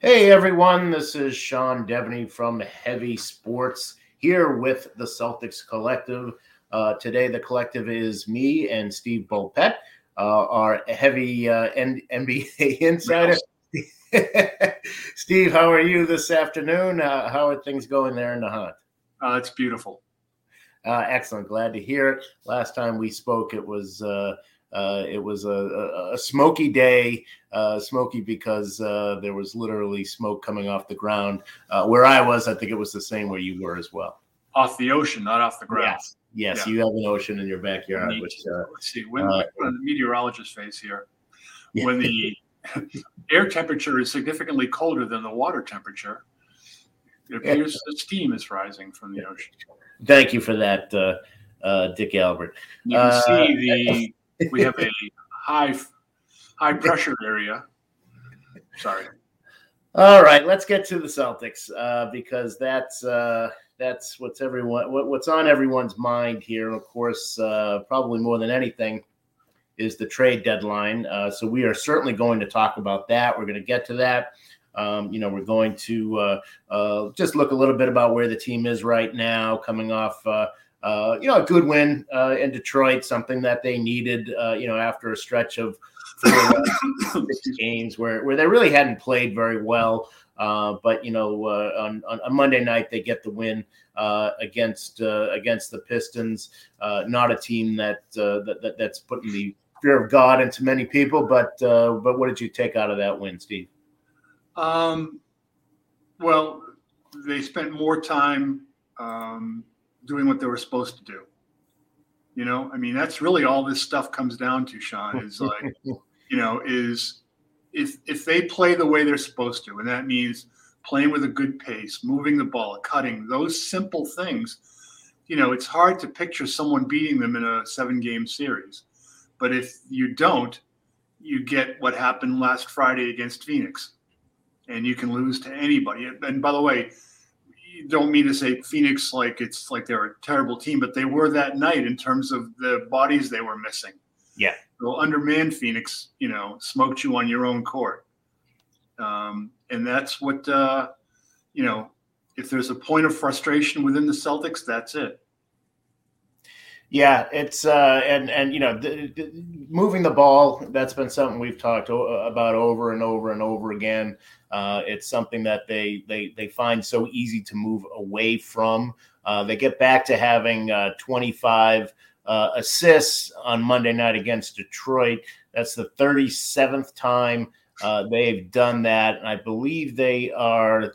Hey everyone, this is Sean Deveney from Heavy Sports here with the Celtics Collective. Uh, today, the collective is me and Steve Bulpett, uh, our heavy uh, N- NBA insider. Steve, how are you this afternoon? Uh, how are things going there in the hunt? Uh, it's beautiful. Uh, excellent. Glad to hear it. Last time we spoke, it was uh, it was a, a, a smoky day, uh, smoky because uh, there was literally smoke coming off the ground. Uh, where I was, I think it was the same where you were as well. Off the ocean, not off the ground. Yes, yes, yeah. you have an ocean in your backyard. Which, uh, let's see. When uh, the meteorologist face here, yeah. when the air temperature is significantly colder than the water temperature, it appears yeah. the steam is rising from the ocean. Thank you for that, Dick Albert. You can see the we have a high high pressure area. Sorry. All right, let's get to the Celtics uh, because that's uh, that's what's everyone what, what's on everyone's mind here. Of course, uh, probably more than anything is the trade deadline. Uh, so we are certainly going to talk about that. We're going to get to that. Um, you know, we're going to uh, uh, just look a little bit about where the team is right now, coming off uh, you know, a good win uh, in Detroit, something that they needed, uh, you know, after a stretch of four, games where, where they really hadn't played very well. Uh, but you know, uh, on, on, Monday night they get the win uh, against against the Pistons. not a team that, that, that that's putting the fear of God into many people. But but what did you take out of that win, Steve? Um, well, they spent more time um, doing what they were supposed to do. You know, I mean, that's really all this stuff comes down to, Sean, is like, you know, is if if they play the way they're supposed to, and that means playing with a good pace, moving the ball, cutting, those simple things, you know, it's hard to picture someone beating them in a seven game series. But if you don't, you get what happened last Friday against Phoenix. And you can lose to anybody. And by the way, don't mean to say Phoenix like it's like they're a terrible team, but they were that night in terms of the bodies they were missing. Yeah. So undermanned Phoenix, you know, smoked you on your own court. Um, and that's what uh, you know, if there's a point of frustration within the Celtics, that's it. Yeah, it's uh, and and you know, the, the, moving the ball. That's been something we've talked about over and over and over again. Uh, it's something that they they they find so easy to move away from. Uh, they get back to having uh, 25 uh, assists on Monday night against Detroit. That's the 37th time uh, they've done that, and I believe they are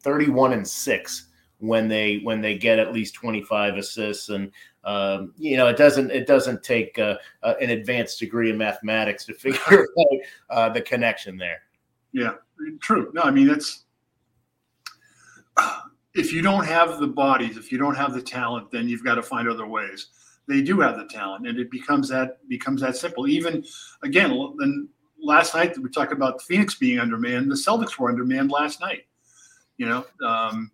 31 and six when they when they get at least 25 assists. And um, you know it doesn't it doesn't take uh, uh, an advanced degree in mathematics to figure out uh, the connection there. Yeah true. No i mean it's if you don't have the bodies if you don't have the talent then you've got to find other ways. They do have the talent and it becomes that becomes that simple. Even again then last night we talked about phoenix being undermanned. The celtics were undermanned last night you know um,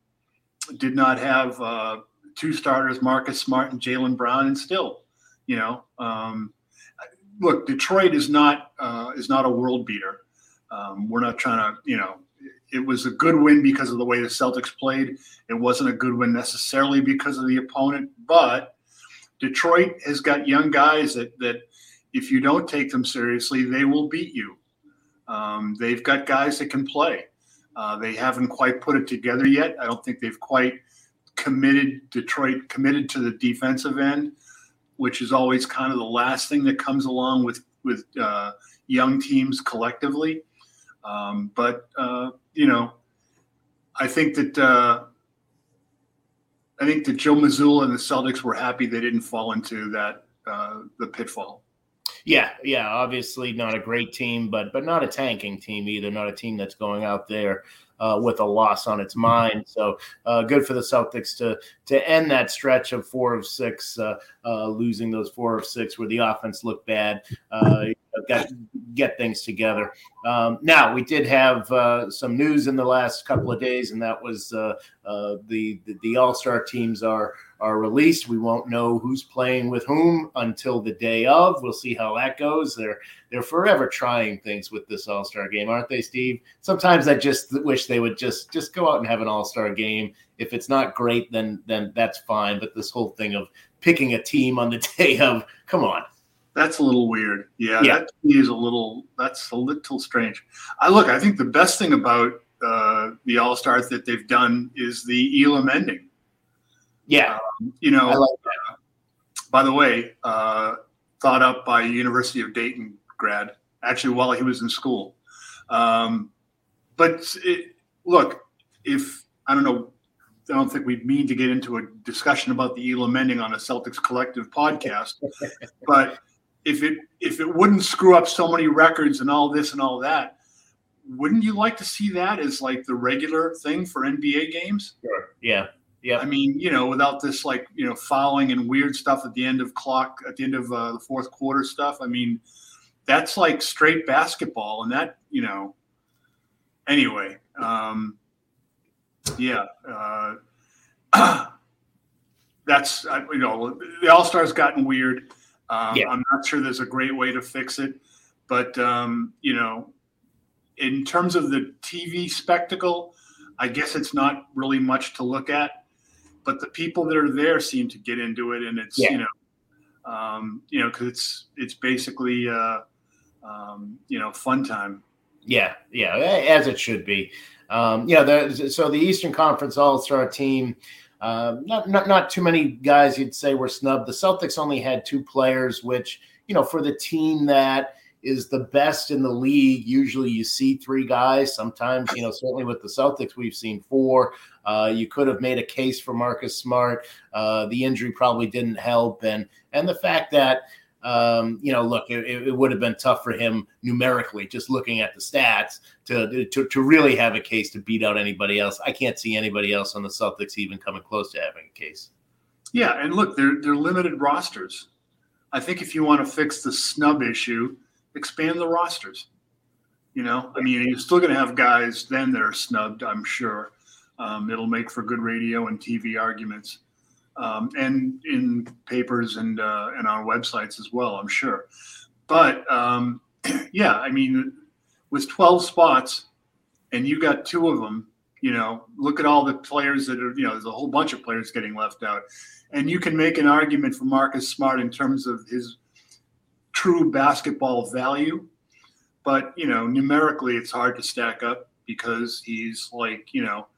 did not have uh, two starters, Marcus Smart and Jaylen Brown, and still, you know, um, look, Detroit is not uh, is not a world beater. Um, we're not trying to, you know, it was a good win because of the way the Celtics played. It wasn't a good win necessarily because of the opponent, but Detroit has got young guys that that if you don't take them seriously, they will beat you. Um, they've got guys that can play. Uh, they haven't quite put it together yet. I don't think they've quite committed Detroit committed to the defensive end, which is always kind of the last thing that comes along with with uh, young teams collectively. Um, but uh, you know, I think that uh, I think that Joe Mazzulla and the Celtics were happy they didn't fall into that uh, the pitfall. Yeah, yeah, obviously not a great team, but but not a tanking team either. Not a team that's going out there uh, with a loss on its mind. So uh, good for the Celtics to to end that stretch of four of six, uh, uh losing those four of six where the offense looked bad. Uh, got get things together. Um, now we did have uh, some news in the last couple of days, and that was the the, the All Star teams are are released. We won't know who's playing with whom until the day of. We'll see how that goes. They're they're forever trying things with this All Star game, aren't they, Steve? Sometimes I just wish they would just just go out and have an All Star game. If it's not great, then then that's fine. But this whole thing of picking a team on the day of, come on. That's a little weird. Yeah, yeah. that is a little. That's a little strange. I look. I think the best thing about uh, the All Stars that they've done is the Elam ending. Yeah, um, you know. Like uh, by the way, uh, thought up by University of Dayton grad, actually while he was in school. Um, but it, look, if I don't know, I don't think we mean to get into a discussion about the Elam ending on a Celtics collective podcast, but if it if it wouldn't screw up so many records and all this and all that, wouldn't you like to see that as like the regular thing for NBA games? Sure. Yeah. Yeah. I mean, you know, without this like you know fouling and weird stuff at the end of clock at the end of uh, the fourth quarter stuff. I mean, that's like straight basketball, and that you know. Anyway, um, yeah. Uh, that's you know the All Stars gotten weird. Um, yeah. I'm not sure there's a great way to fix it, but um, you know, in terms of the TV spectacle, I guess it's not really much to look at. But the people that are there seem to get into it, and it's yeah. you know, um, you know, because it's it's basically uh, um, you know fun time. Yeah, yeah, as it should be. Um, yeah, the, so the Eastern Conference All Star team uh, not, not not too many guys you'd say were snubbed. The Celtics only had two players, which you know for the team that is the best in the league. Usually you see three guys. Sometimes, you know, certainly with the Celtics, we've seen four. Uh, you could have made a case for Marcus Smart. Uh, the injury probably didn't help. And and the fact that um, you know, look, it, it, would have been tough for him numerically, just looking at the stats, to, to to really have a case to beat out anybody else. I can't see anybody else on the Celtics even coming close to having a case. Yeah, and look, they're they're limited rosters. I think if you want to fix the snub issue, expand the rosters. You know, I mean, you're still going to have guys then that are snubbed. I'm sure um, it'll make for good radio and TV arguments um, and in papers and uh, and on websites as well. I'm sure, but um, yeah, I mean, with 12 spots, and you got two of them. You know, look at all the players that are. You know, there's a whole bunch of players getting left out, and you can make an argument for Marcus Smart in terms of his true basketball value. But you know, numerically, it's hard to stack up because he's like, you know,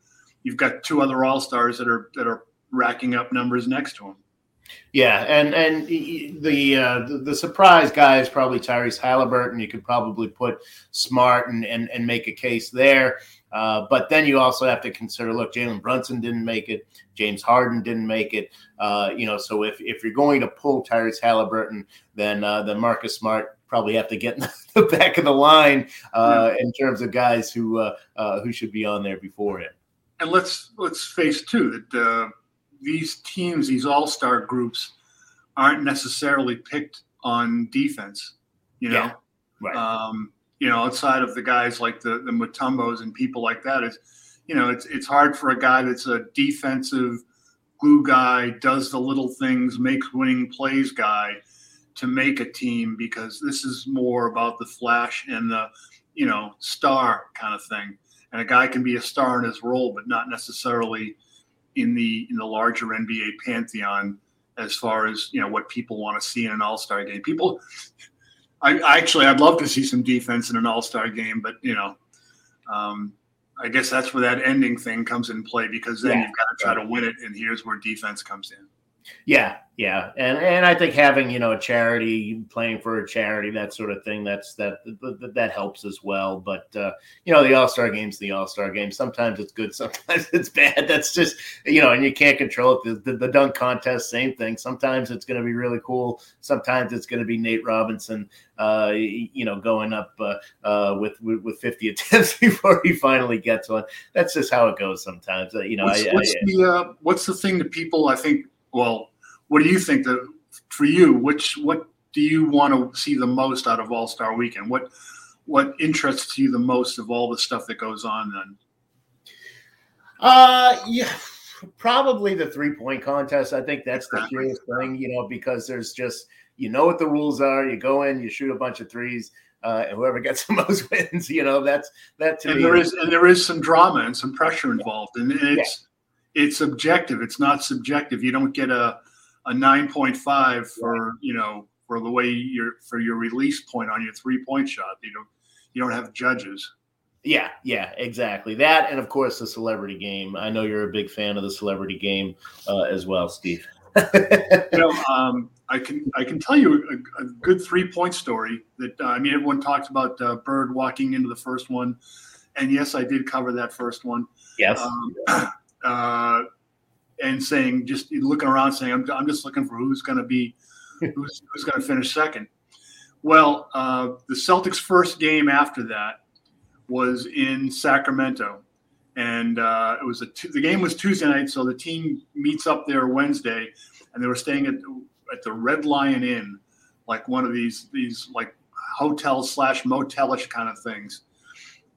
you've got two other all stars that are that are racking up numbers next to him. Yeah, and and the uh, the, the, surprise guy is probably Tyrese Halliburton. You could probably put Smart and and, and make a case there. Uh, but then you also have to consider look, Jalen Brunson didn't make it, James Harden didn't make it. Uh, you know, so if, if you're going to pull Tyrese Halliburton, then uh, then Marcus Smart probably have to get in the back of the line uh, yeah. in terms of guys who uh, uh, who should be on there before him. And let's let's face too that these teams, these all star groups, aren't necessarily picked on defense. You know, yeah, right. um, you know, outside of the guys like the the Mutombos and people like that, is you know, it's it's hard for a guy that's a defensive glue guy, does the little things, makes winning plays guy to make a team because this is more about the flash and the you know star kind of thing. And a guy can be a star in his role, but not necessarily in the in the larger NBA pantheon as far as you know what people want to see in an All Star game. People, I, I, actually I'd love to see some defense in an All Star game, but you know, um, I guess that's where that ending thing comes in play because then yeah. you've got to try to win it, and here's where defense comes in. Yeah, yeah, and and I think having you know a charity playing for a charity that sort of thing that's that that, that helps as well. But uh, you know the All Star game's the All Star game. Sometimes it's good, sometimes it's bad. That's just you know, and you can't control it. The, the, the dunk contest, same thing. Sometimes it's going to be really cool. Sometimes it's going to be Nate Robinson, uh, you know, going up uh, uh, with, with, with fifty attempts before he finally gets one. That's just how it goes. Sometimes, uh, you know. What's, I, what's I, the uh, what's the thing that people I think well, what do you think that for you? Which what do you want to see the most out of All Star Weekend? What what interests you the most of all the stuff that goes on then? Uh, yeah. probably the three point contest. I think that's the curious thing, you know, because there's just you know what the rules are. You go in, you shoot a bunch of threes, uh, and whoever gets the most wins. You know, that's that to and me. there is and there is some drama and some pressure involved, and it's yeah. It's objective. It's not subjective. You don't get a a nine point five for you know for the way you're for your release point on your three point shot. You don't you don't have judges. Yeah, yeah, exactly. That, and of course, the celebrity game. I know you're a big fan of the celebrity game uh, as well, Steve. you know, um, I can I can tell you a, a good three point story that uh, I mean everyone talks about uh, Bird walking into the first one, and yes, I did cover that first one. Yes. Um, uh, and saying just looking around, saying I'm, I'm just looking for who's going to be who's, who's going to finish second. Well, uh, the Celtics' first game after that was in Sacramento, and uh, it was a t- the game was Tuesday night, so the team meets up there Wednesday, and they were staying at at the Red Lion Inn, like one of these these like hotel slash motelish kind of things.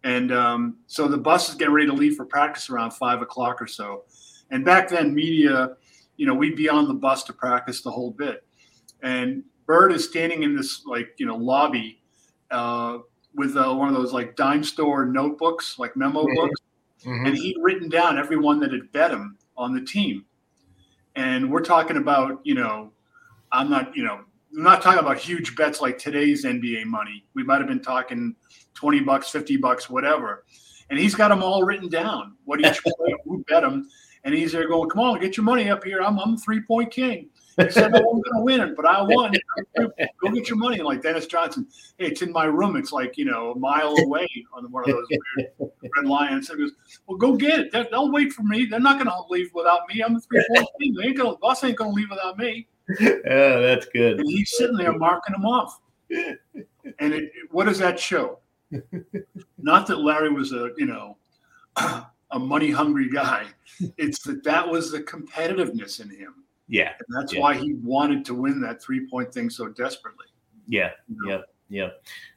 And um, so the bus is getting ready to leave for practice around five o'clock or so. And back then, media, you know, we'd be on the bus to practice the whole bit. And Bird is standing in this like you know lobby uh, with uh, one of those like dime store notebooks, like memo mm-hmm. books, mm-hmm. and he'd written down everyone that had bet him on the team. And we're talking about you know, I'm not you know, I'm not talking about huge bets like today's NBA money. We might have been talking twenty bucks, fifty bucks, whatever. And he's got them all written down. What each player, who bet him, and he's there going, "Come on, get your money up here. I'm I'm three point king." He said, "No, I'm going to win it, but I won. Go get your money." And like Dennis Johnson, hey, it's in my room. It's like you know a mile away on one of those weird red lions. And he goes, "Well, go get it. They'll wait for me. They're not going to leave without me. I'm the three point team. They ain't gonna, Boss ain't going to leave without me." Yeah, that's good. And he's sitting there marking them off. And it, what does that show? Not that Larry was a you know a money hungry guy. It's that that was the competitiveness in him yeah. And that's yeah. why he wanted to win that three point thing so desperately. Yeah. You know? Yeah. Yeah.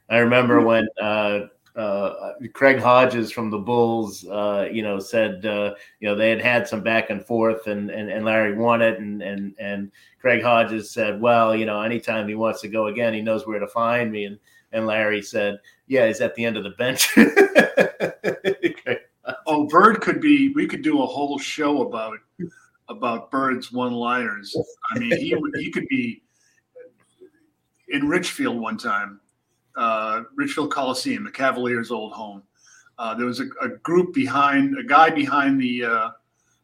I remember when uh, uh, Craig Hodges from the Bulls, uh, you know, said, uh, you know, they had had some back and forth and, and, and Larry won it. And, and, and Craig Hodges said, well, you know, anytime he wants to go again, he knows where to find me. And, and Larry said, yeah, he's at the end of the bench. oh, Bird could be, we could do a whole show about about Bird's one-liners. I mean, he he could be in Richfield one time, uh, Richfield Coliseum, the Cavaliers' old home. Uh, there was a, a, group behind a guy behind the uh,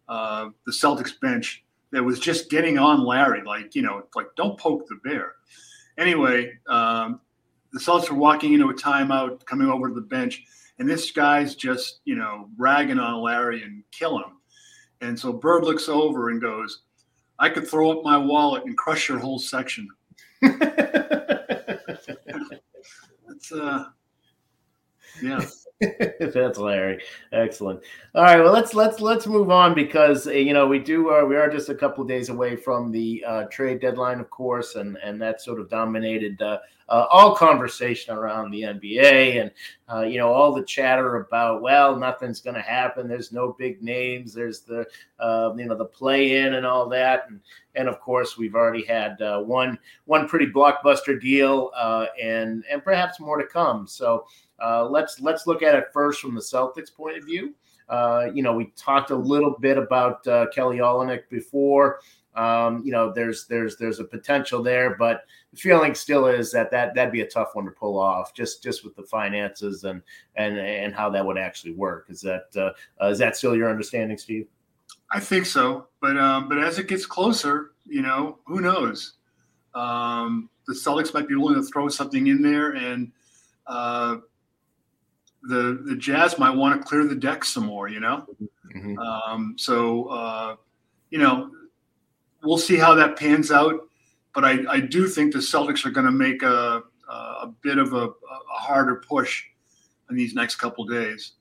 uh, the Celtics bench that was just getting on Larry, like you know, like don't poke the bear. Anyway, um, the Celtics were walking into a timeout, coming over to the bench, and this guy's just you know ragging on Larry and killing him. And so Bird looks over and goes, I could throw up my wallet and crush your whole section. That's uh yeah. That's Larry. Excellent. All right. Well, let's let's let's move on because uh, you know we do uh, we are just a couple days away from the uh, trade deadline, of course, and and that sort of dominated uh, uh all conversation around the NBA and uh, you know all the chatter about well nothing's going to happen. There's no big names. There's the you know the play in and all that, and and of course we've already had one one pretty blockbuster deal and and perhaps more to come. So. Uh, let's let's look at it first from the Celtics point of view. Uh, you know, we talked a little bit about uh, Kelly Olynyk before. Um, you know, there's there's there's a potential there, but the feeling still is that that that'd be a tough one to pull off, just just with the finances and and and how that would actually work. Is that uh, uh, is that still your understanding, Steve? I think so, but um, but as it gets closer, you know, who knows? Um, the Celtics might be willing to throw something in there, and uh, the the Jazz might want to clear the deck some more, you know. Mm-hmm. Um, so uh, you know, we'll see how that pans out. But I, I do think the Celtics are going to make a, a bit of a, a, harder push in these next couple days.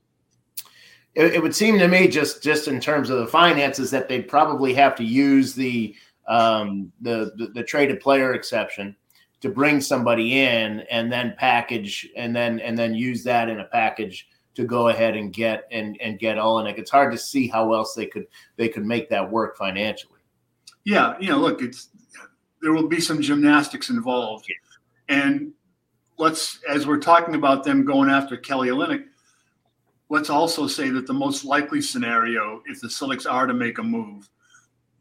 It, it, would seem to me, just just in terms of the finances, that they'd probably have to use the um, the, the, the traded player exception to bring somebody in and then package and then and then use that in a package to go ahead and get and and get Olynyk. It's hard to see how else they could they could make that work financially. Yeah, you know, look, it's there will be some gymnastics involved, and let's as we're talking about them going after Kelly Olynyk, let's also say that the most likely scenario, if the Celtics are to make a move,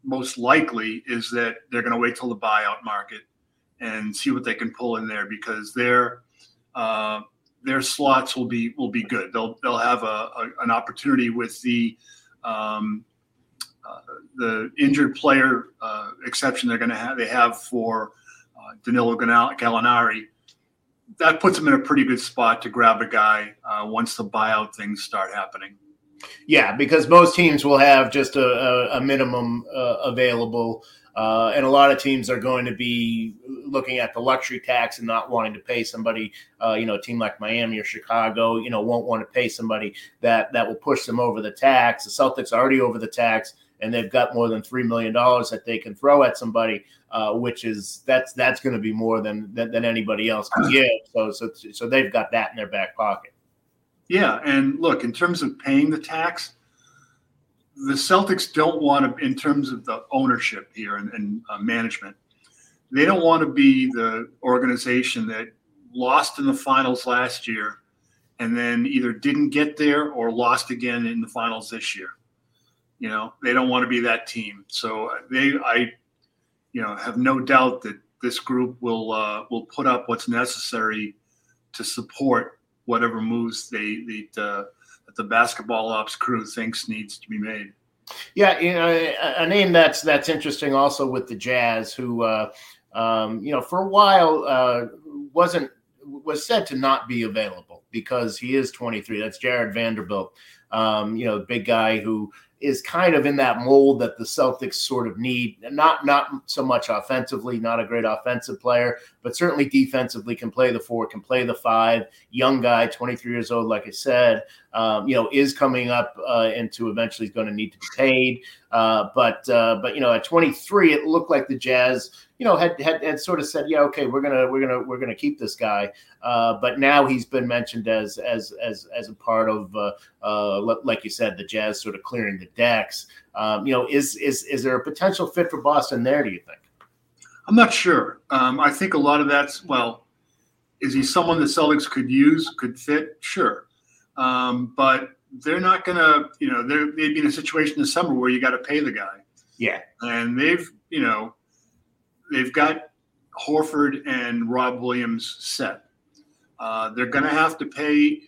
most likely is that they're going to wait till the buyout market and see what they can pull in there because their uh, their slots will be will be good. They'll they'll have a, a an opportunity with the um, uh, the injured player uh, exception they're going to have they have for uh, Danilo Gallinari. That puts them in a pretty good spot to grab a guy uh, once the buyout things start happening. Yeah, because most teams will have just a, a, a minimum uh, available uh, and a lot of teams are going to be looking at the luxury tax and not wanting to pay somebody, uh, you know, a team like Miami or Chicago, you know, won't want to pay somebody that that will push them over the tax. The Celtics are already over the tax, and they've got more than three million dollars that they can throw at somebody, uh, which is that's that's going to be more than, than, than anybody else can give. So so so they've got that in their back pocket. Yeah, and look, in terms of paying the tax, the Celtics don't want to, in terms of the ownership here and, and uh, management, they don't want to be the organization that lost in the finals last year and then either didn't get there or lost again in the finals this year. You know, they don't want to be that team. So they, I, you know, have no doubt that this group will uh, will put up what's necessary to support whatever moves they, they uh, the basketball ops crew thinks needs to be made. Yeah, you know, a name that's that's interesting also with the Jazz, who uh, um, you know for a while uh, wasn't was said to not be available because he is 23. That's Jared Vanderbilt, um, you know, big guy who is kind of in that mold that the Celtics sort of need. Not not so much offensively, not a great offensive player, but certainly defensively can play the four, can play the five. Young guy, 23 years old, like I said, um, you know, is coming up uh, into eventually he's going to need to be paid. Uh, but uh, but you know, at 23, it looked like the Jazz, you know, had, had had sort of said, yeah, okay, we're gonna we're gonna we're gonna keep this guy. Uh, but now he's been mentioned as as as as a part of, uh, uh, like you said, the Jazz sort of clearing the decks. Um, you know, is is is there a potential fit for Boston there? Do you think? I'm not sure. Um, I think a lot of that's well. Is he someone the Celtics could use, could fit? Sure, um, but they're not going to, you know, they're, they'd be in a situation this summer where you got to pay the guy. Yeah. And they've, you know, they've got Horford and Rob Williams set. Uh, they're going to have to pay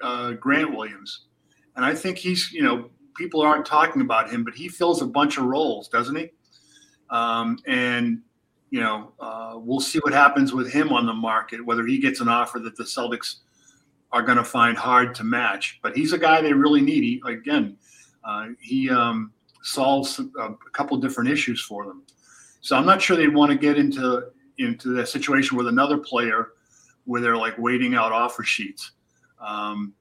uh, Grant Williams. And I think he's, you know, people aren't talking about him, but he fills a bunch of roles, doesn't he? Um, and, you know, uh, we'll see what happens with him on the market, whether he gets an offer that the Celtics are going to find hard to match. But he's a guy they really need. He, again, uh, he um, solves a, couple different issues for them. So I'm not sure they'd want to get into into that situation with another player where they're like waiting out offer sheets. Um,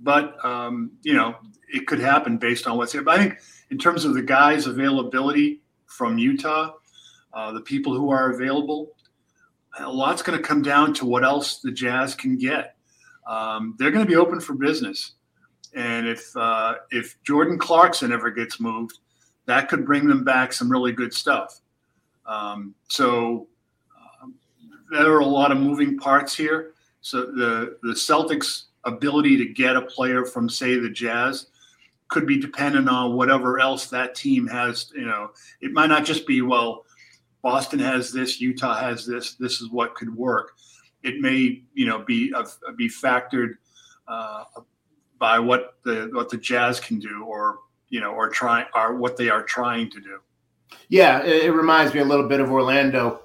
but um, you know, it could happen based on what's here. But I think in terms of the guys' availability from Utah, uh, the people who are available, a lot's going to come down to what else the Jazz can get um, they're going to be open for business. And if uh, if Jordan Clarkson ever gets moved, that could bring them back some really good stuff. Um, so um, there are a lot of moving parts here. So the the Celtics' ability to get a player from, say, the Jazz could be dependent on whatever else that team has. You know, it might not just be well, Boston has this, Utah has this. This is what could work it may you know be uh, be factored uh, by what the what the Jazz can do, or you know, or try are what they are trying to do. Yeah, it, it reminds me a little bit of Orlando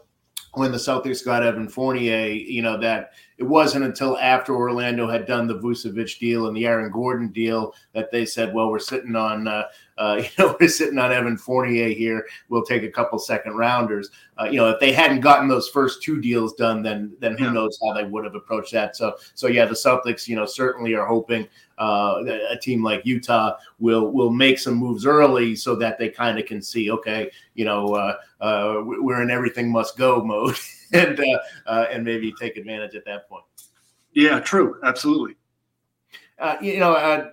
when the Celtics got Evan Fournier. You know that it wasn't until after Orlando had done the Vucevic deal and the Aaron Gordon deal that they said, "Well, we're sitting on, uh, uh, you know, we're sitting on Evan Fournier here. We'll take a couple second rounders." Uh, you know, if they hadn't gotten those first two deals done, then then who yeah. knows how they would have approached that. So, so yeah, the Celtics, you know, certainly are hoping uh, a team like Utah will will make some moves early so that they kind of can see, okay, you know, uh, uh, we're in everything must go mode. and uh, uh, and maybe take advantage at that point. Yeah, true, absolutely. uh, you know, uh,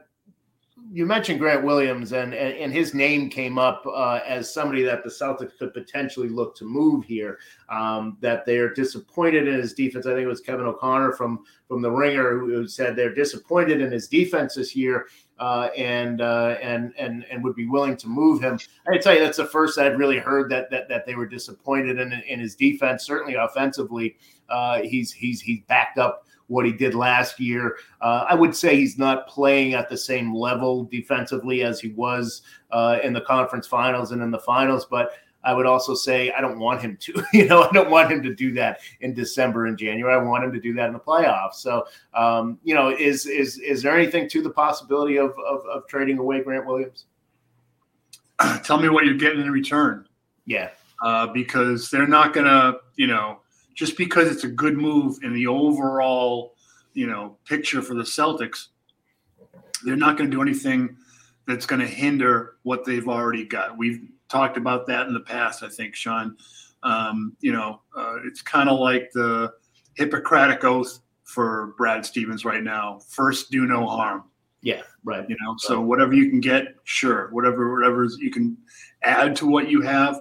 you mentioned Grant Williams, and and, and his name came up uh, as somebody that the Celtics could potentially look to move here. Um, that they're disappointed in his defense. I think it was Kevin O'Connor from from the Ringer who said they're disappointed in his defense this year. Uh, and uh, and and and would be willing to move him. I tell you, that's the first I've really heard that that that they were disappointed in in his defense. Certainly offensively, uh, he's he's he's backed up what he did last year. Uh, I would say he's not playing at the same level defensively as he was uh, in the conference finals and in the finals, but I would also say I don't want him to. You know, I don't want him to do that in December and January. I want him to do that in the playoffs. So, um, you know, is is is there anything to the possibility of of, of trading away Grant Williams? Tell me what you're getting in return. Yeah, uh, because they're not gonna, you know, just because it's a good move in the overall, you know, picture for the Celtics, they're not going to do anything that's going to hinder what they've already got. We've talked about that in the past, I think, Sean. Um, you know, uh, it's kind of like the Hippocratic oath for Brad Stevens right now. First, do no harm. Yeah, right. You know, so whatever you can get, sure. Whatever, whatever you can add to what you have,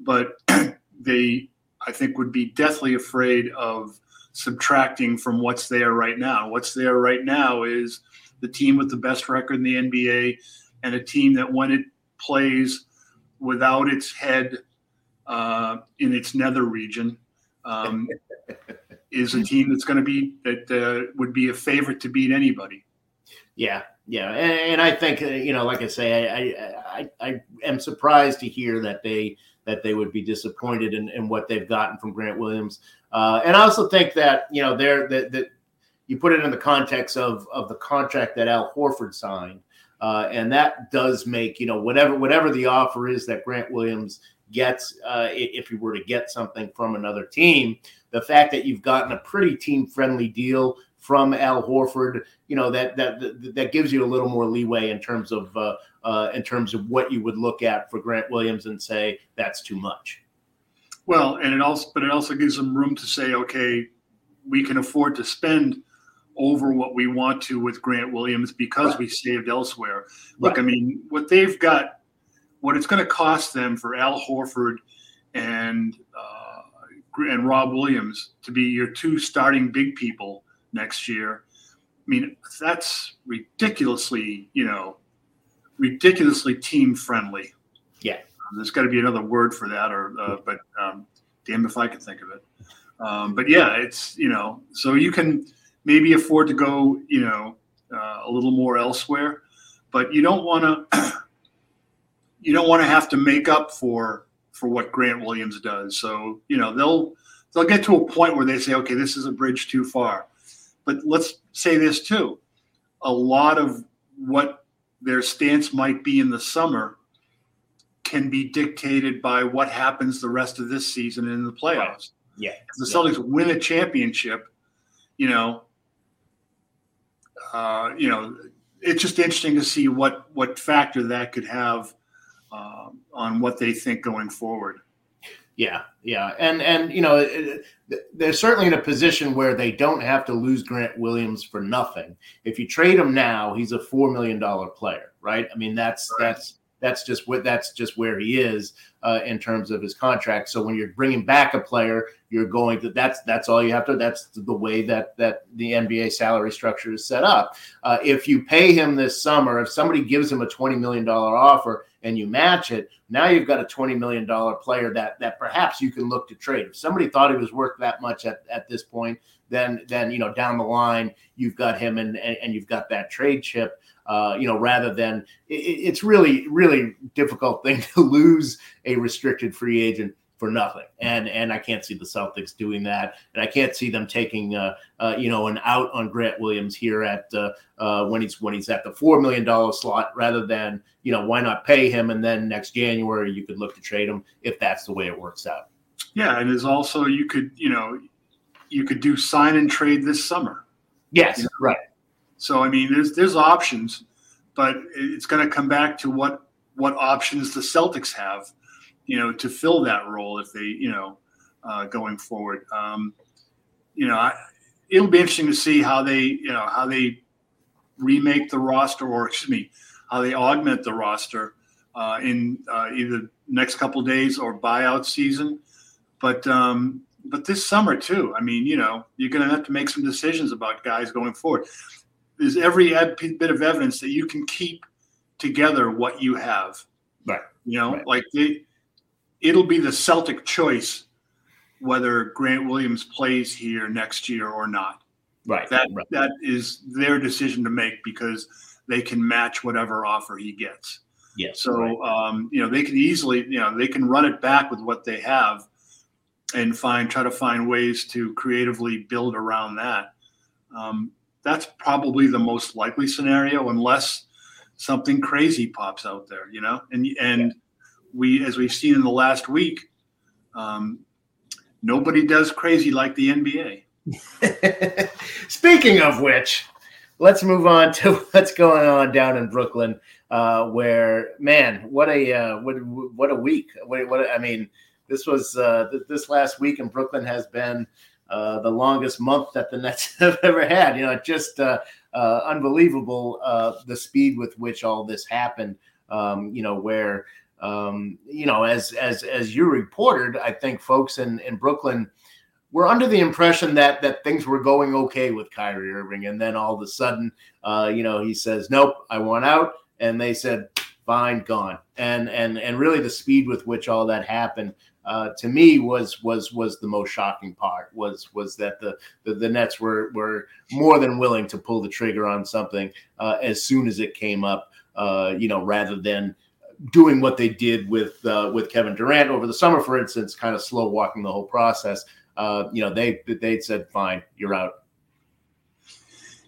but they I think would be deathly afraid of subtracting from what's there right now. What's there right now is the team with the best record in the NBA and a team that when it plays without its head uh, in its nether region um, is a team that's going to be that uh, would be a favorite to beat anybody. Yeah, yeah, and, and I think uh, you know, like I say, I, I I I am surprised to hear that they that they would be disappointed in, in what they've gotten from Grant Williams. Uh, and I also think that you know they're that that you put it in the context of of the contract that Al Horford signed, uh, and that does make you know whatever whatever the offer is that Grant Williams gets, uh, if you were to get something from another team, the fact that you've gotten a pretty team friendly deal from Al Horford, you know that that that gives you a little more leeway in terms of uh, uh, in terms of what you would look at for Grant Williams and say that's too much. Well, and it also, but it also gives them room to say, okay, we can afford to spend over what we want to with Grant Williams because we saved elsewhere. Look. I mean, what they've got, what it's going to cost them for Al Horford and uh, and Rob Williams to be your two starting big people next year. I mean, that's ridiculously, you know, ridiculously team friendly. Yeah, there's got to be another word for that, or uh, but um, damn if I can think of it. Um, but yeah, it's you know, so you can maybe afford to go, you know, uh, a little more elsewhere, but you don't want to. you don't want to have to make up for for what Grant Williams does. So you know they'll they'll get to a point where they say, okay, this is a bridge too far. But let's say this too: a lot of what their stance might be in the summer can be dictated by what happens the rest of this season in the playoffs. Right. Yeah. If the Celtics yeah. win a championship, you know, uh, you know, it's just interesting to see what what factor that could have uh, on what they think going forward. Yeah, yeah, and and you know they're certainly in a position where they don't have to lose Grant Williams for nothing. If you trade him now, he's a four million dollar player, right? I mean that's right. that's that's just what that's just where he is uh, in terms of his contract. So when you're bringing back a player, you're going to that's that's all you have to. That's the way that that the NBA salary structure is set up. Uh, if you pay him this summer, if somebody gives him a twenty million dollar offer and you match it, now you've got a twenty million dollar player that that perhaps you can look to trade. If somebody thought he was worth that much at, at this point, then then you know down the line you've got him and and, and you've got that trade chip. Uh, you know, rather than it, it's really, really difficult thing to lose a restricted free agent for nothing. And and I can't see the Celtics doing that, and I can't see them taking uh, uh, you know an out on Grant Williams here at uh, uh when he's when he's at the four million dollar slot, rather than you know why not pay him and then next January you could look to trade him if that's the way it works out. Yeah, and there's also you could you know you could do sign and trade this summer. Yes, you know? right. So I mean, there's there's options, but it's going to come back to what what options the Celtics have, you know, to fill that role if they, you know, uh, going forward. Um, you know, I, it'll be interesting to see how they, you know, how they remake the roster, or excuse me, how they augment the roster uh, in uh, either next couple days or buyout season. But um, but this summer too. I mean, you know, you're going to have to make some decisions about guys going forward. There's every bit of evidence that you can keep together what you have. Right. You know, right. like they, it'll be the Celtic choice whether Grant Williams plays here next year or not. Right. That right. that is their decision to make because they can match whatever offer he gets. Yes. So right. um, you know they can easily you know they can run it back with what they have, and find try to find ways to creatively build around that. Um, that's probably the most likely scenario, unless something crazy pops out there. You know, and and we as we've seen in the last week, um, nobody does crazy like the NBA. Speaking of which, let's move on to what's going on down in Brooklyn, uh, where man, what a uh, what what a week! What, what I mean, this was uh, th- this last week in Brooklyn has been uh, the longest month that the Nets have ever had. You know, just uh, uh, unbelievable the speed with which all this happened. Um, you know, where um, you know, as as as you reported, I think folks in in Brooklyn were under the impression that that things were going okay with Kyrie Irving, and then all of a sudden, uh, you know, he says, "Nope, I want out," and they said, "Fine, gone." And and and really, the speed with which all that happened. Uh, to me was was was the most shocking part was was that the the, the Nets were were more than willing to pull the trigger on something uh, as soon as it came up, uh, you know, rather than doing what they did with uh, with Kevin Durant over the summer, for instance, kind of slow walking the whole process uh, you know, they they said, "Fine, you're out."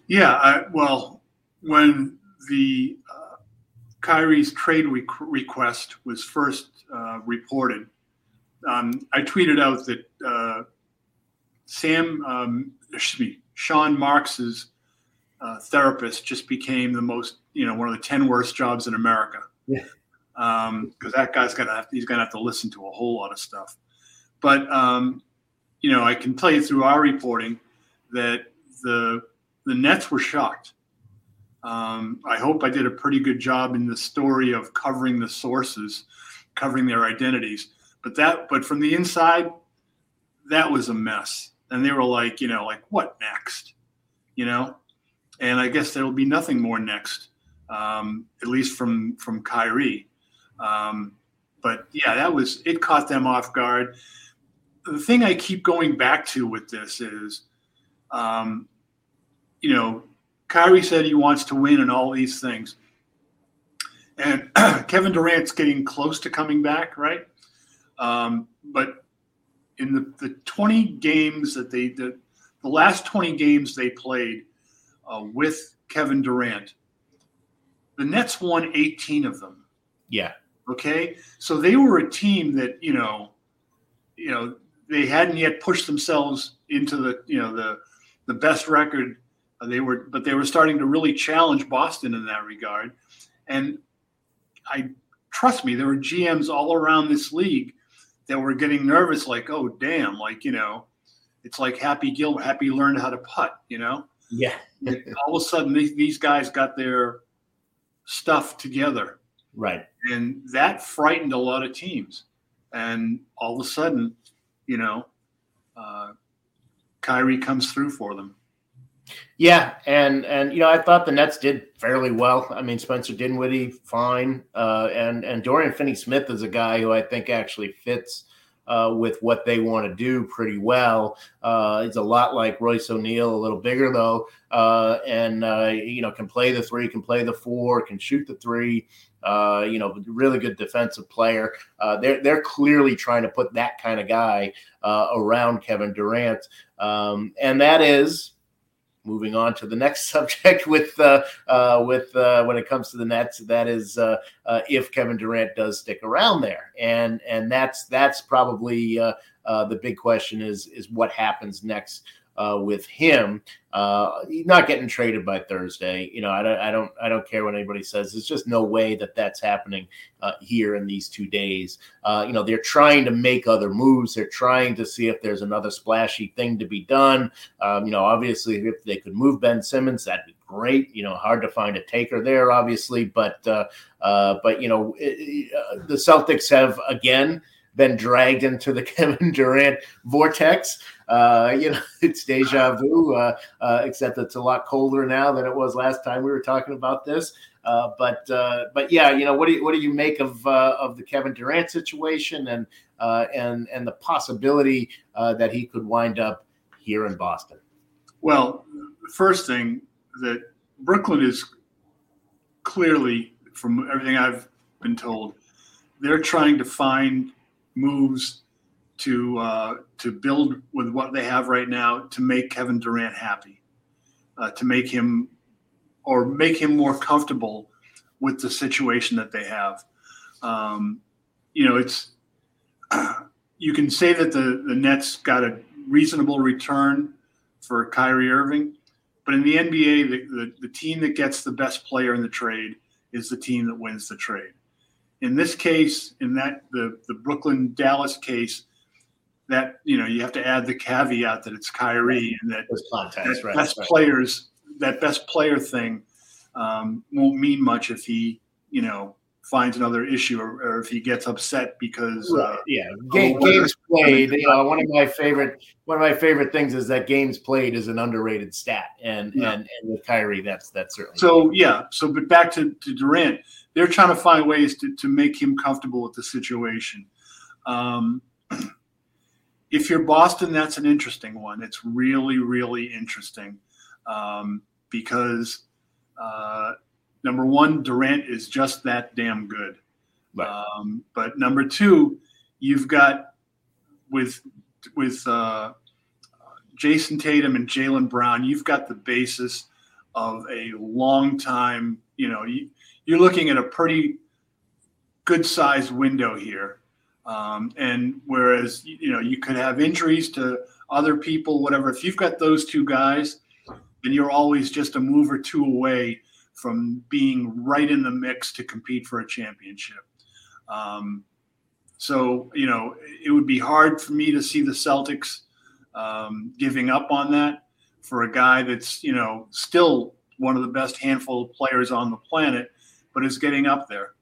Yeah, I, well, when the uh, Kyrie's trade re- request was first reported, um, I tweeted out that uh, Sam, um, excuse me, Sean Marks's uh, therapist just became the most, you know, one of the ten worst jobs in America. Yeah. Because um, that guy's gonna have, he's gonna have to listen to a whole lot of stuff. But um, you know, I can tell you through our reporting that the the Nets were shocked. Um, I hope I did a pretty good job in the story of covering the sources, covering their identities. But that, but from the inside, that was a mess. And they were like, you know, like what next? You know, and I guess there will be nothing more next, um, at least from from Kyrie. Um, but yeah, that was it. Caught them off guard the thing I keep going back to with this is, um, you know, Kyrie said he wants to win and all these things. And Kevin Durant's getting close to coming back, right? Um, but in the, the 20 games that they, the, the last 20 games they played uh, with Kevin Durant, the Nets won 18 of them. Yeah. Okay. So they were a team that, you know, you know, they hadn't yet pushed themselves into the you know the the best record they were but they were starting to really challenge boston in that regard and i trust me there were gms all around this league that were getting nervous like oh damn like you know it's like happy gil happy learned how to putt you know? Yeah. All of a sudden these, these guys got their stuff together. Right. And that frightened a lot of teams. And all of a sudden you know, uh, Kyrie comes through for them. Yeah, and and you know I thought the Nets did fairly well. I mean Spencer Dinwiddie fine, uh, and and Dorian Finney-Smith is a guy who I think actually fits uh, with what they want to do pretty well. Uh, it's a lot like Royce O'Neale, a little bigger though, uh, and uh, you know can play the three, can play the four, can shoot the three. Uh, you know, really good defensive player. Uh, they're they're clearly trying to put that kind of guy around Kevin Durant, um, and that is moving on to the next subject with uh, uh, with uh, when it comes to the Nets, that is uh, uh, if Kevin Durant does stick around there, and and that's that's probably uh, the big question is is what happens next uh, with him. Uh, not getting traded by Thursday. You know, I don't, I don't, I don't care what anybody says. There's just no way that that's happening uh, here in these two days. Uh, you know, they're trying to make other moves. They're trying to see if there's another splashy thing to be done. Um, you know, obviously, if they could move Ben Simmons, that'd be great. You know, hard to find a taker there, obviously, but uh, uh, but you know, it, the Celtics have again been dragged into the Kevin Durant vortex. Uh, you know, it's deja vu, uh, uh, except it's a lot colder now than it was last time we were talking about this. Uh, but uh, but yeah, you know, what do you what do you make of uh, of the Kevin Durant situation and and and the possibility that he could wind up here in Boston? Well, first thing that Brooklyn is clearly, from everything I've been told, they're trying to find moves to uh, to build with what they have right now to make Kevin Durant happy, uh, to make him or make him more comfortable with the situation that they have. Um, you know, it's you can say that the the Nets got a reasonable return for Kyrie Irving, but in the NBA, the, the, the team that gets the best player in the trade is the team that wins the trade. In this case, in that the the Brooklyn Dallas case, that you know you have to add the caveat that it's Kyrie and that, that right, best right. players that best player thing um, won't mean much if he you know finds another issue or, or if he gets upset because uh, yeah Game, games played you know one of my favorite one of my favorite things is that games played is an underrated stat and yeah. and, and with Kyrie that's that's certainly so yeah so but back to, to Durant they're trying to find ways to, to make him comfortable with the situation um, if you're Boston, that's an interesting one. It's really, really interesting um, because uh, number one, Durant is just that damn good. Right. Um, but number two, you've got with with uh, Jayson Tatum and Jaylen Brown, you've got the basis of a long time. You know, you, you're looking at a pretty good sized window here um, and whereas you know you could have injuries to other people, whatever. If you've got those two guys, then you're always just a move or two away from being right in the mix to compete for a championship. Um, so you know it would be hard for me to see the Celtics um, giving up on that for a guy that's you know still one of the best handful of players on the planet, but is getting up there.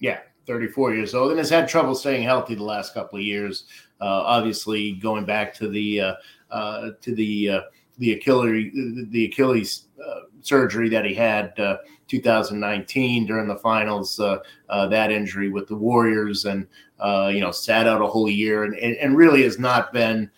Yeah, 34 years old and has had trouble staying healthy the last couple of years. Uh, obviously, going back to the uh, uh, to the uh, the Achilles the Achilles uh, surgery that he had uh, 2019 during the finals, that injury with the Warriors, and you know sat out a whole year, and and, really has not been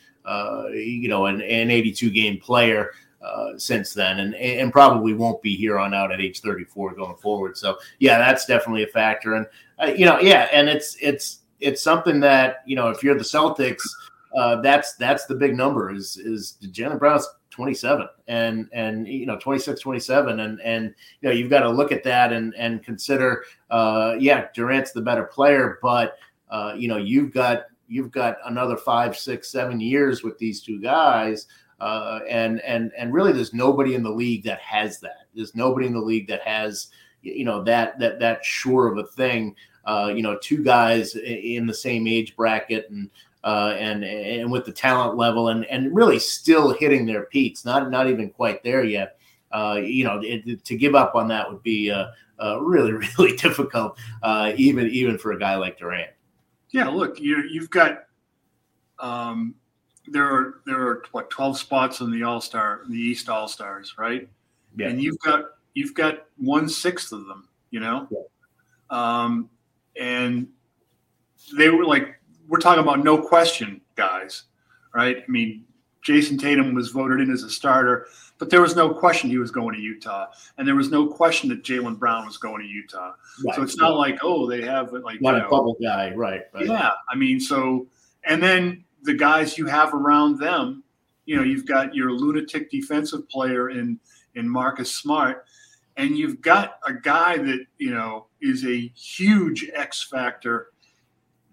you know an, an 82 game player. Uh, since then, and and probably won't be here on out at age 34 going forward. So yeah, that's definitely a factor. And uh, you know, yeah, and it's it's it's something that you know if you're the Celtics, uh, that's that's the big number is is Jaylen Brown's 27 and and you know 26 27 and and you know you've got to look at that and and consider uh yeah durant's the better player but uh you know you've got you've got another five six seven years with these two guys uh, and and and really, there's nobody in the league that has that. There's nobody in the league that has you know that that that sure of a thing. Uh, you know, two guys in the same age bracket and uh, and and with the talent level and and really still hitting their peaks. Not not even quite there yet. Uh, you know, it, to give up on that would be uh, uh, really really difficult, uh, even even for a guy like Durant. Yeah, look, you you've got um, there are there are what twelve spots in the All Star, the East All Stars, right? Yeah. And you've got you've got one sixth of them, you know, yeah. um, and they were like we're talking about no question guys, right? I mean, Jayson Tatum was voted in as a starter, but there was no question he was going to Utah, and there was no question that Jaylen Brown was going to Utah. Right. So it's not like oh they have like not a know, bubble guy, right, right? Yeah, I mean so and then the guys you have around them. You know, you've got your lunatic defensive player in in Marcus Smart, and you've got a guy that you know is a huge X factor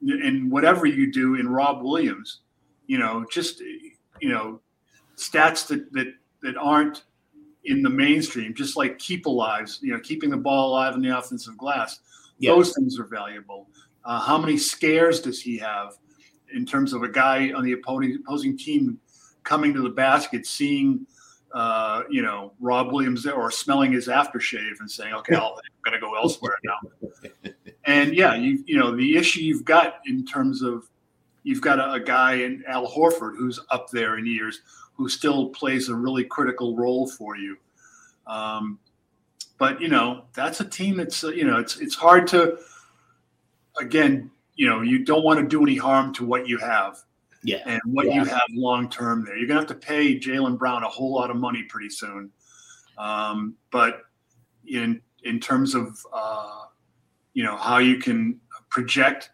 in whatever you do in Rob Williams. You know, just you know, stats that that that aren't in the mainstream, just like keep alive, you know, keeping the ball alive in the offensive glass. Those things are valuable. Uh, how many scares does he have? in terms of a guy on the opposing opposing team coming to the basket, seeing uh, you know, Rob Williams or smelling his aftershave and saying, "Okay, I'll, I'm going to go elsewhere now." And yeah, you you know the issue you've got in terms of you've got a, a, guy in Al Horford who's up there in years who still plays a really critical role for you. Um, but you know that's a team that's uh, you know it's it's hard to again you know you don't want to do any harm to what you have yeah. And what yeah. you have long term there. You're going to have to pay Jaylen Brown a whole lot of money pretty soon. Um, but in in terms of uh, you know how you can project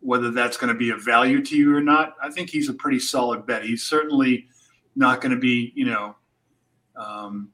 whether that's going to be of value to you or not, I think he's a pretty solid bet. He's certainly not going to be you know um,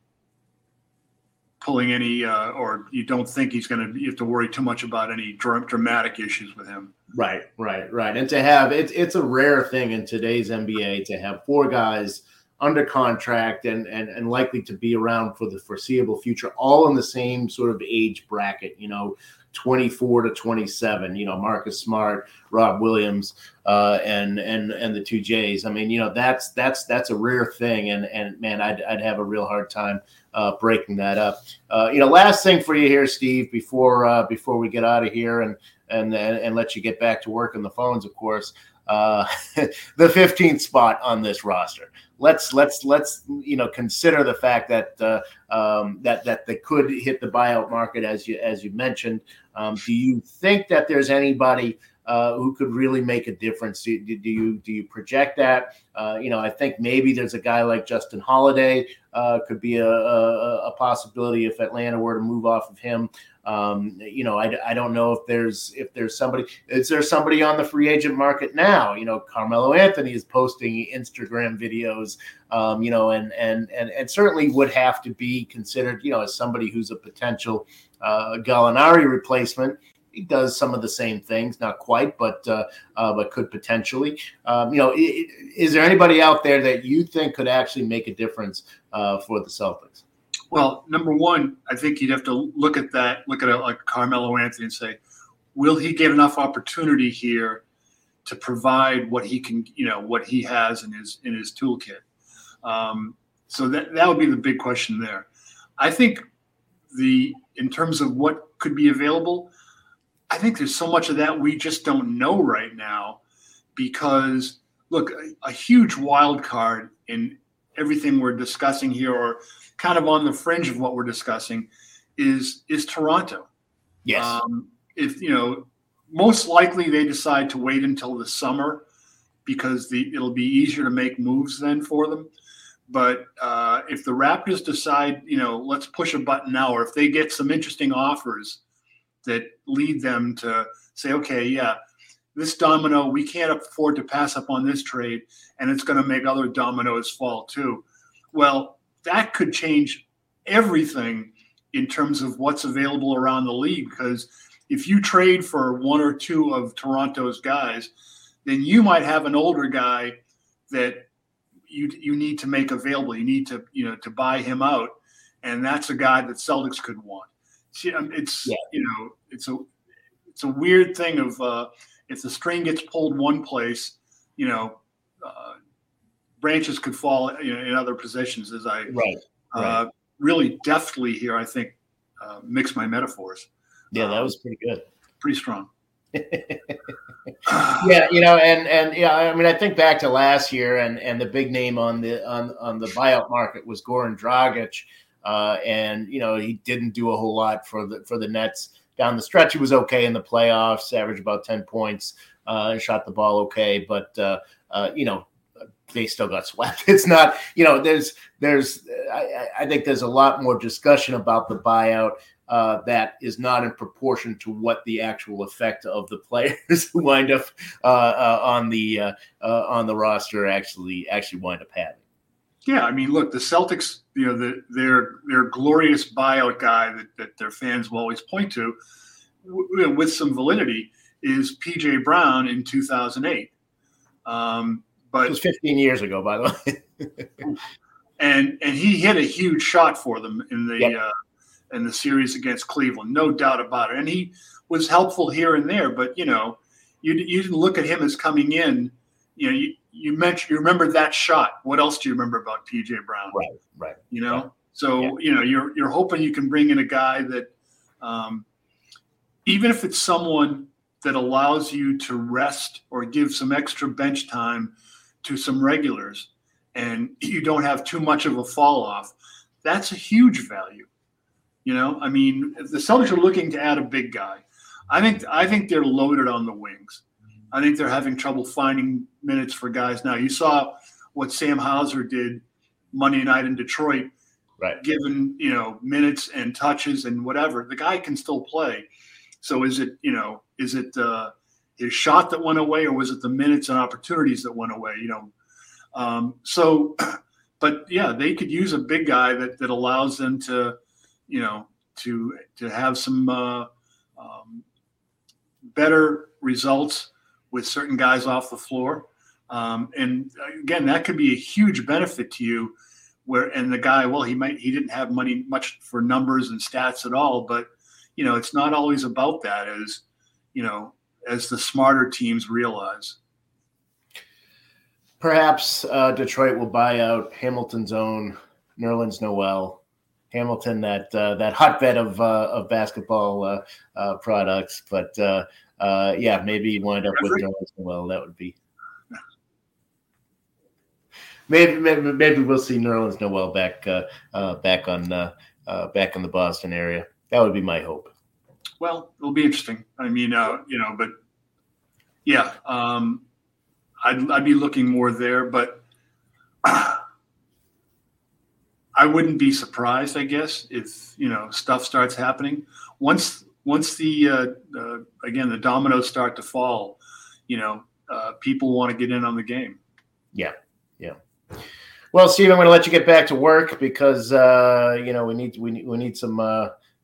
pulling any, uh, or you don't think he's going to, you have to worry too much about any dramatic issues with him. Right, right, right. And to have it's it's a rare thing in today's NBA to have four guys under contract and and and likely to be around for the foreseeable future, all in the same sort of age bracket. You know, 24 to 27 you know marcus smart rob williams uh, and and and the two jays i mean you know that's that's that's a rare thing and and man i'd, I'd have a real hard time uh, breaking that up uh, you know last thing for you here steve before uh, before we get out of here and and and, let you get back to work on the phones of course uh, the 15th spot on this roster. Let's let's let's you know consider the fact that uh, um, that that they could hit the buyout market as you as you mentioned. Um, do you think that there's anybody uh, who could really make a difference? Do, do, you do you project that? Uh, you know, I think maybe there's a guy like Justin Holiday uh, could be a, a, a, possibility if Atlanta were to move off of him. Um, you know, I, I don't know if there's if there's somebody is there somebody on the free agent market now? You know, Carmelo Anthony is posting Instagram videos, um, you know, and and and and certainly would have to be considered, you know, as somebody who's a potential uh, Gallinari replacement he does some of the same things, not quite, but uh, uh, but could potentially. Um, you know, is, is there anybody out there that you think could actually make a difference uh, for the Celtics? Well, number one, I think you'd have to look at that, look at it like Carmelo Anthony, and say, will he get enough opportunity here to provide what he can, you know, what he has in his in his toolkit? Um, so that that would be the big question there. I think the in terms of what could be available, I think there's so much of that we just don't know right now because look, a, a huge wild card in everything we're discussing here, or kind of on the fringe of what we're discussing, is is Toronto. Yes. Um, if you know, most likely they decide to wait until the summer because the it'll be easier to make moves then for them. But uh, if the Raptors decide, you know, let's push a button now, or if they get some interesting offers that lead them to say, okay, yeah, this domino, we can't afford to pass up on this trade, and it's going to make other dominoes fall too. Well, that could change everything in terms of what's available around the league because if you trade for one or two of Toronto's guys, then you might have an older guy that you you need to make available. You need to you know to buy him out, and that's a guy that Celtics could want. Um, it's yeah. you know it's a it's a weird thing of uh, if the string gets pulled one place, you know, branches could fall you know, in other positions. As I right, uh, right. really deftly here, I think uh, mix my metaphors. Yeah, that um, was pretty good. Pretty strong. yeah, you know, and and yeah, I mean, I think back to last year, and and the big name on the on on the buyout market was Goran Dragic uh, and you know he didn't do a whole lot for the for the Nets down the stretch. He was okay in the playoffs, averaged about ten points, uh, shot the ball okay, but uh, uh, you know they still got swept. It's not you know there's there's I, I think there's a lot more discussion about the buyout. Uh, that is not in proportion to what the actual effect of the players who wind up uh, uh, on the uh, uh, on the roster actually actually wind up having. Yeah, I mean, look, the Celtics, you know, the, their their glorious buyout guy that, that their fans will always point to, w- with some validity, is PJ Brown in 2008. Um, but it was 15 years ago, by the way. and and he hit a huge shot for them in the yep. uh, in the series against Cleveland, no doubt about it. And he was helpful here and there, but you know, you you didn't look at him as coming in. You know, you, you mentioned you remember that shot. What else do you remember about PJ Brown? Right, right. You know, yeah. so yeah. you know you're you're hoping you can bring in a guy that, um, even if it's someone that allows you to rest or give some extra bench time to some regulars, and you don't have too much of a fall off. That's a huge value. You know, I mean, if the Celtics are looking to add a big guy, I think I think they're loaded on the wings. I think they're having trouble finding minutes for guys now. You saw what Sam Hauser did Monday night in Detroit, right? Given you know minutes and touches and whatever, the guy can still play. So is it you know is it uh, his shot that went away, or was it the minutes and opportunities that went away? You know, um, so but yeah, they could use a big guy that that allows them to you know to to have some uh, um, better results with certain guys off the floor. Um, and again, that could be a huge benefit to you. Where and the guy, well, he might he didn't have money much for numbers and stats at all, but you know, it's not always about that as you know, as the smarter teams realize. Perhaps uh, Detroit will buy out Hamilton's own Nerlens Noel. Hamilton, that uh, that hotbed of uh, of basketball uh, uh, products, but uh, uh, yeah, maybe you wind up with Nerlens Noel. That would be. Maybe, maybe, maybe we'll see Nerlens Noel back uh, uh, back on uh, uh, back in the Boston area. That would be my hope. Well, it'll be interesting. I mean, uh, you know, but yeah, um, I'd I'd be looking more there, but I wouldn't be surprised, I guess, if you know stuff starts happening once once the uh, uh, again the dominoes start to fall, you know, uh, people want to get in on the game. Yeah, yeah. Well, Steve, I'm going to let you get back to work because uh, you know we need we we need some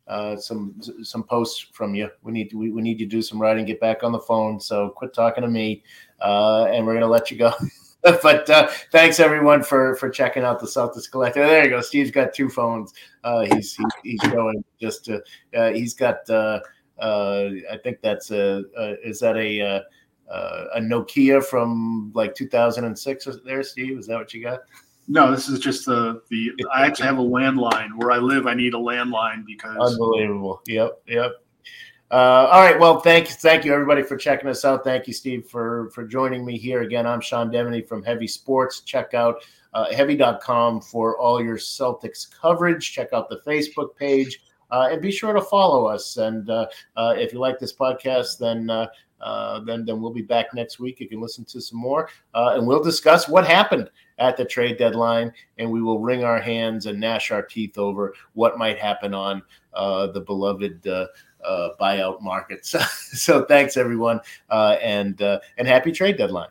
uh, uh, some some posts from you. We need to, we, we need you to do some writing, get back on the phone. So quit talking to me, uh, and we're going to let you go. but uh, thanks everyone for for checking out the Celtics Collective. There you go. Steve's got two phones. Uh, he's, he's showing just to, uh, he's got uh, uh, I think that's a, is that a a Nokia from like 2006 there, Steve? Is that what you got? No, this is just the the. I actually have a landline where I live. I need a landline because unbelievable. Yep, yep. Uh, all right. Well, thank thank you everybody for checking us out. Thank you, Steve, for for joining me here again. I'm Sean Deveney from Heavy Sports. Check out uh, heavy.com for all your Celtics coverage. Check out the Facebook page. Uh, and be sure to follow us. And uh, uh, if you like this podcast, then uh, uh, then then we'll be back next week. You can listen to some more, uh, and we'll discuss what happened at the trade deadline, and we will wring our hands and gnash our teeth over what might happen on the beloved uh, buyout markets. so thanks everyone, uh, and uh, and happy trade deadline.